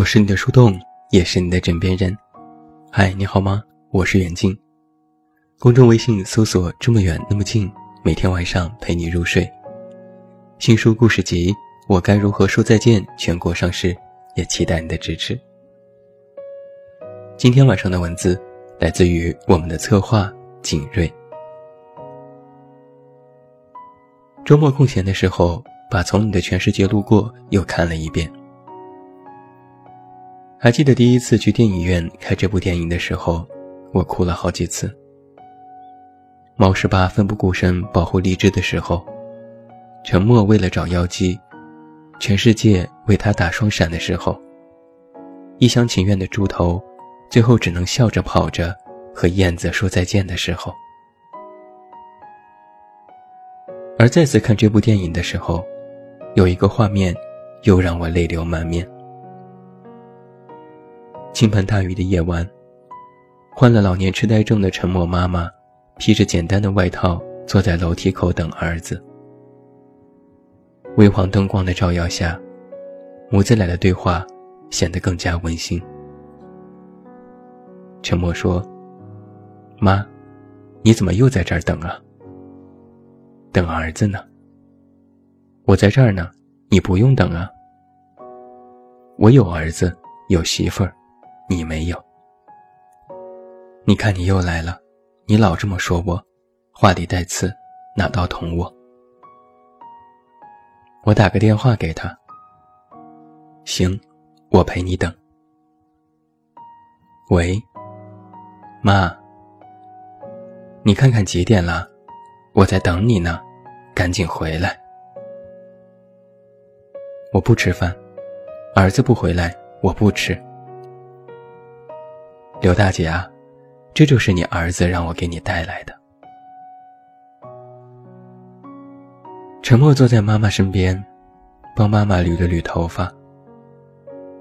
我是你的树洞，也是你的枕边人。嗨，你好吗？我是远近。公众微信搜索“这么远那么近”，每天晚上陪你入睡。新书故事集《我该如何说再见》全国上市，也期待你的支持。今天晚上的文字来自于我们的策划景睿。周末空闲的时候，把《从你的全世界路过》又看了一遍。还记得第一次去电影院看这部电影的时候，我哭了好几次。猫十八奋不顾身保护荔枝的时候，沉默为了找妖姬，全世界为他打双闪的时候，一厢情愿的猪头，最后只能笑着跑着和燕子说再见的时候，而再次看这部电影的时候，有一个画面，又让我泪流满面。倾盆大雨的夜晚，患了老年痴呆症的沉默妈妈，披着简单的外套坐在楼梯口等儿子。微黄灯光的照耀下，母子俩的对话显得更加温馨。沉默说：“妈，你怎么又在这儿等啊？等儿子呢？我在这儿呢，你不用等啊。我有儿子，有媳妇儿。”你没有，你看你又来了，你老这么说我，话里带刺，哪道捅我？我打个电话给他。行，我陪你等。喂，妈，你看看几点了？我在等你呢，赶紧回来。我不吃饭，儿子不回来，我不吃。刘大姐啊，这就是你儿子让我给你带来的。沉默坐在妈妈身边，帮妈妈捋了捋头发。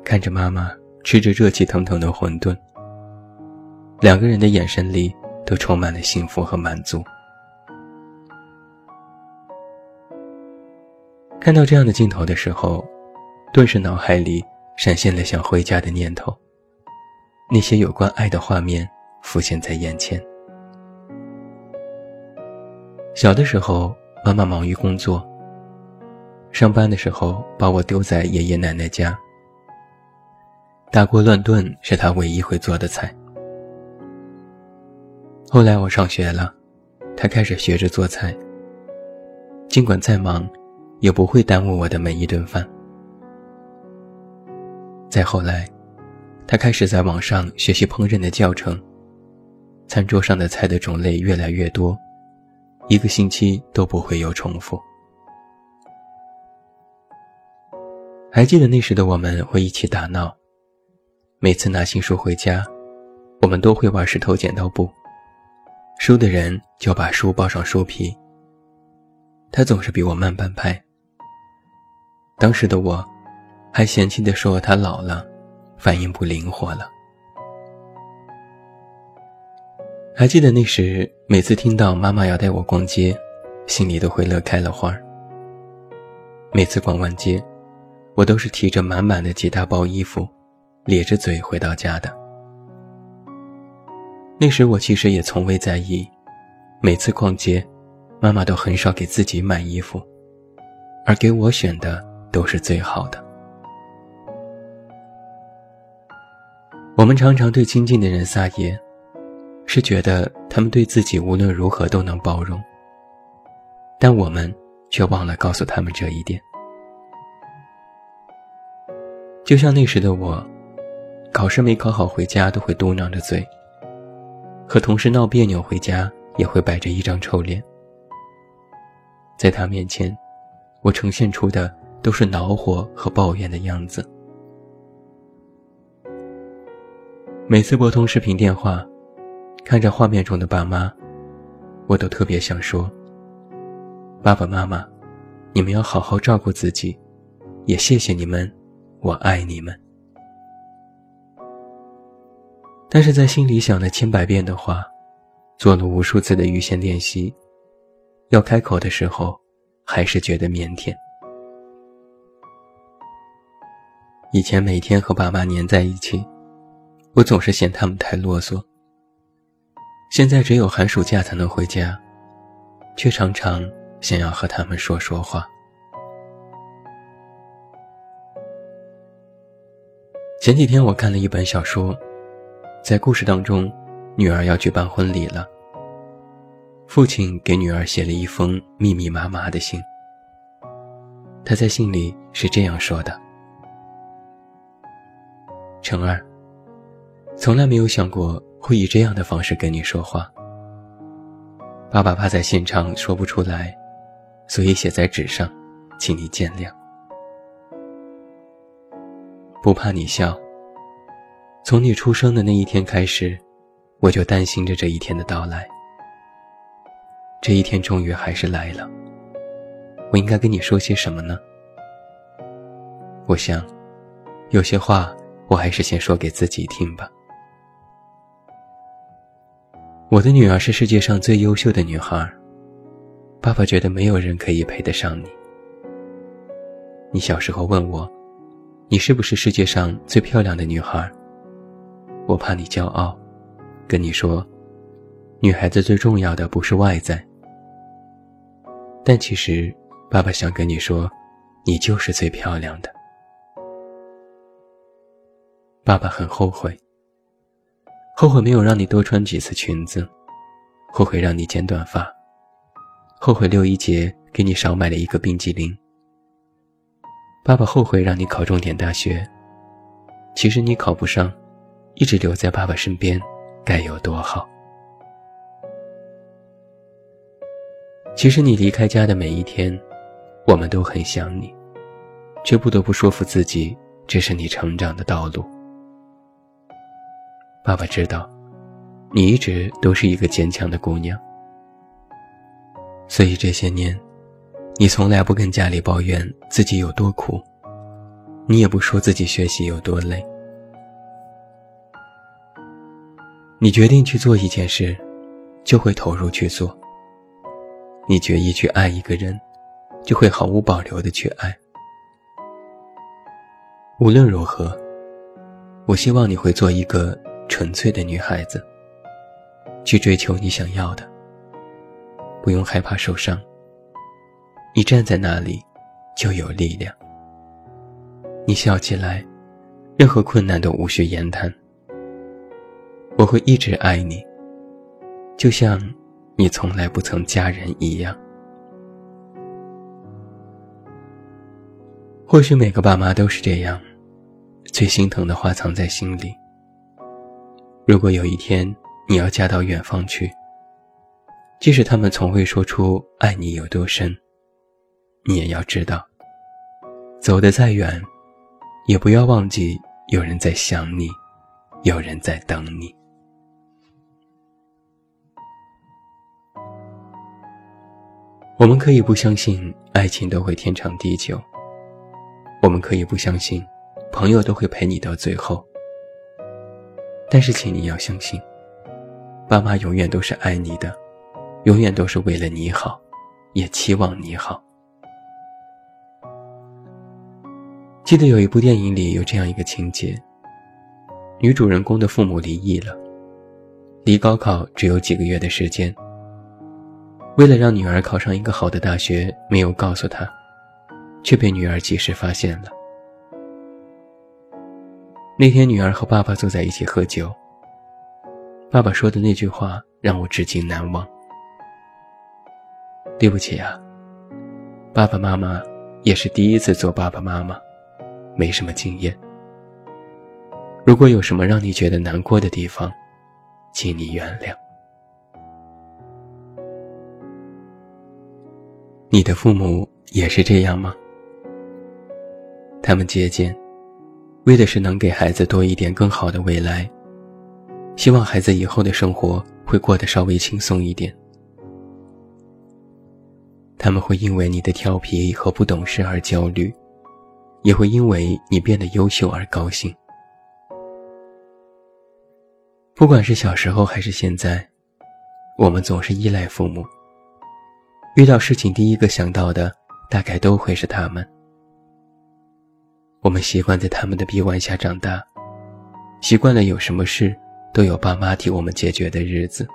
看着妈妈吃着热气腾腾的馄饨，两个人的眼神里都充满了幸福和满足。看到这样的镜头的时候，顿时脑海里闪现了想回家的念头。那些有关爱的画面浮现在眼前。小的时候，妈妈忙于工作。上班的时候，把我丢在爷爷奶奶家。大锅乱炖是她唯一会做的菜。后来我上学了，她开始学着做菜。尽管再忙，也不会耽误我的每一顿饭。再后来。他开始在网上学习烹饪的教程，餐桌上的菜的种类越来越多，一个星期都不会有重复。还记得那时的我们会一起打闹，每次拿新书回家，我们都会玩石头剪刀布，输的人就把书包上书皮。他总是比我慢半拍，当时的我，还嫌弃地说他老了。反应不灵活了。还记得那时，每次听到妈妈要带我逛街，心里都会乐开了花儿。每次逛完街，我都是提着满满的几大包衣服，咧着嘴回到家的。那时我其实也从未在意，每次逛街，妈妈都很少给自己买衣服，而给我选的都是最好的。我们常常对亲近的人撒野，是觉得他们对自己无论如何都能包容，但我们却忘了告诉他们这一点。就像那时的我，考试没考好回家都会嘟囔着嘴，和同事闹别扭回家也会摆着一张臭脸，在他面前，我呈现出的都是恼火和抱怨的样子。每次拨通视频电话，看着画面中的爸妈，我都特别想说：“爸爸妈妈，你们要好好照顾自己，也谢谢你们，我爱你们。”但是在心里想了千百遍的话，做了无数次的预先练习，要开口的时候，还是觉得腼腆。以前每天和爸妈黏在一起，我总是嫌他们太啰嗦。现在只有寒暑假才能回家，却常常想要和他们说说话。前几天我看了一本小说，在故事当中，女儿要去办婚礼了。父亲给女儿写了一封密密麻麻的信。他在信里是这样说的：“成儿，从来没有想过会以这样的方式跟你说话。爸爸怕在现场说不出来，所以写在纸上，请你见谅。”不怕你笑。从你出生的那一天开始，我就担心着这一天的到来。这一天终于还是来了。我应该跟你说些什么呢？我想，有些话我还是先说给自己听吧。我的女儿是世界上最优秀的女孩，爸爸觉得没有人可以配得上你。你小时候问我。你是不是世界上最漂亮的女孩？我怕你骄傲，跟你说，女孩子最重要的不是外在。但其实，爸爸想跟你说，你就是最漂亮的。爸爸很后悔，后悔没有让你多穿几次裙子，后悔让你剪短发，后悔六一节给你少买了一个冰激凌。爸爸后悔让你考重点大学，其实你考不上，一直留在爸爸身边，该有多好。其实你离开家的每一天，我们都很想你，却不得不说服自己，这是你成长的道路。爸爸知道，你一直都是一个坚强的姑娘，所以这些年。你从来不跟家里抱怨自己有多苦，你也不说自己学习有多累。你决定去做一件事，就会投入去做。你决意去爱一个人，就会毫无保留的去爱。无论如何，我希望你会做一个纯粹的女孩子，去追求你想要的，不用害怕受伤。你站在那里，就有力量。你笑起来，任何困难都无需言谈。我会一直爱你，就像你从来不曾嫁人一样。或许每个爸妈都是这样，最心疼的话藏在心里。如果有一天你要嫁到远方去，即使他们从未说出爱你有多深。你也要知道，走得再远，也不要忘记有人在想你，有人在等你。我们可以不相信爱情都会天长地久，我们可以不相信朋友都会陪你到最后，但是，请你要相信，爸妈永远都是爱你的，永远都是为了你好，也期望你好。记得有一部电影里有这样一个情节：女主人公的父母离异了，离高考只有几个月的时间。为了让女儿考上一个好的大学，没有告诉她，却被女儿及时发现了。那天，女儿和爸爸坐在一起喝酒。爸爸说的那句话让我至今难忘：“对不起啊，爸爸妈妈也是第一次做爸爸妈妈。”没什么经验。如果有什么让你觉得难过的地方，请你原谅。你的父母也是这样吗？他们节俭，为的是能给孩子多一点更好的未来，希望孩子以后的生活会过得稍微轻松一点。他们会因为你的调皮和不懂事而焦虑。也会因为你变得优秀而高兴。不管是小时候还是现在，我们总是依赖父母。遇到事情，第一个想到的大概都会是他们。我们习惯在他们的臂弯下长大，习惯了有什么事都有爸妈替我们解决的日子。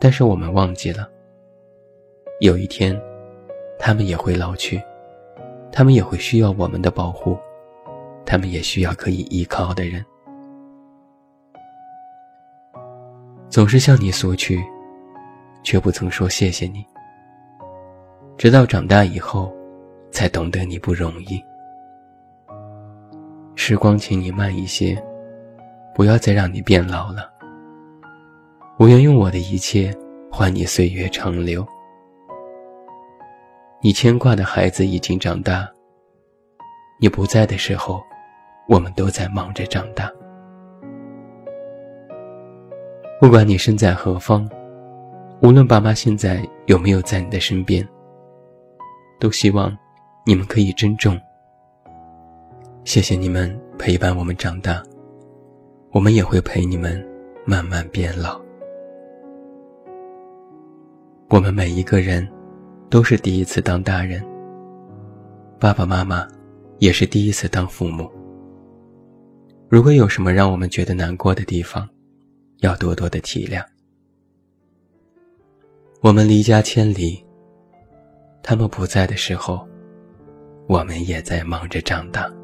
但是我们忘记了，有一天，他们也会老去，他们也会需要我们的保护，他们也需要可以依靠的人。总是向你索取，却不曾说谢谢你。直到长大以后，才懂得你不容易。时光，请你慢一些，不要再让你变老了。我愿用我的一切换你岁月长留。你牵挂的孩子已经长大，你不在的时候，我们都在忙着长大。不管你身在何方，无论爸妈现在有没有在你的身边，都希望你们可以珍重。谢谢你们陪伴我们长大，我们也会陪你们慢慢变老。我们每一个人都是第一次当大人，爸爸妈妈也是第一次当父母。如果有什么让我们觉得难过的地方，要多多的体谅。我们离家千里，他们不在的时候，我们也在忙着长大。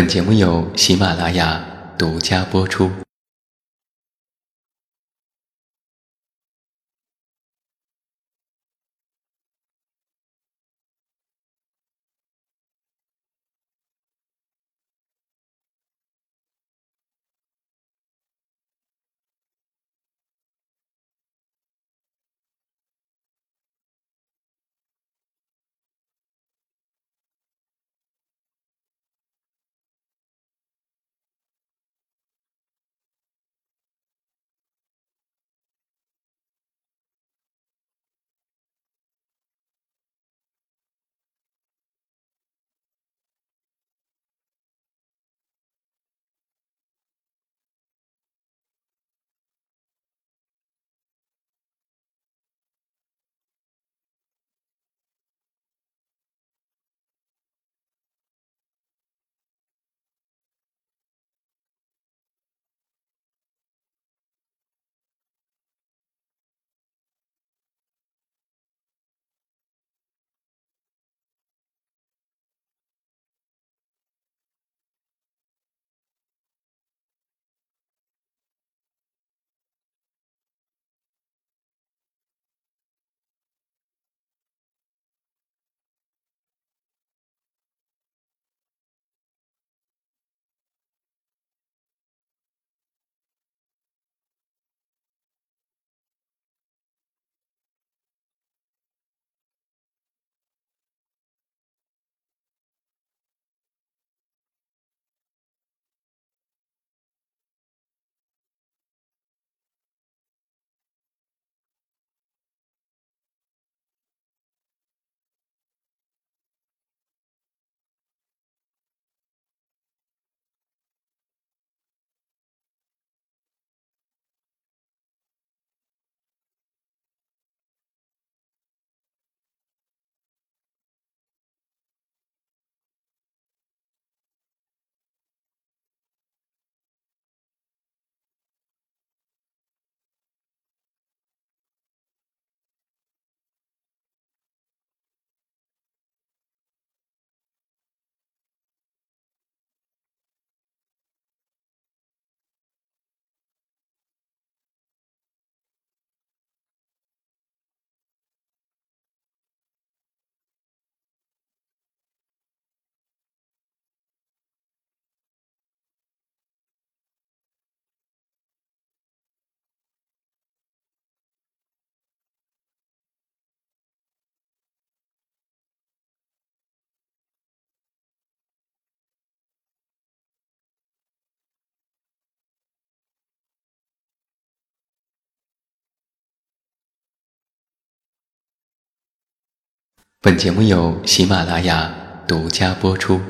本节目由喜马拉雅独家播出。本节目由喜马拉雅独家播出。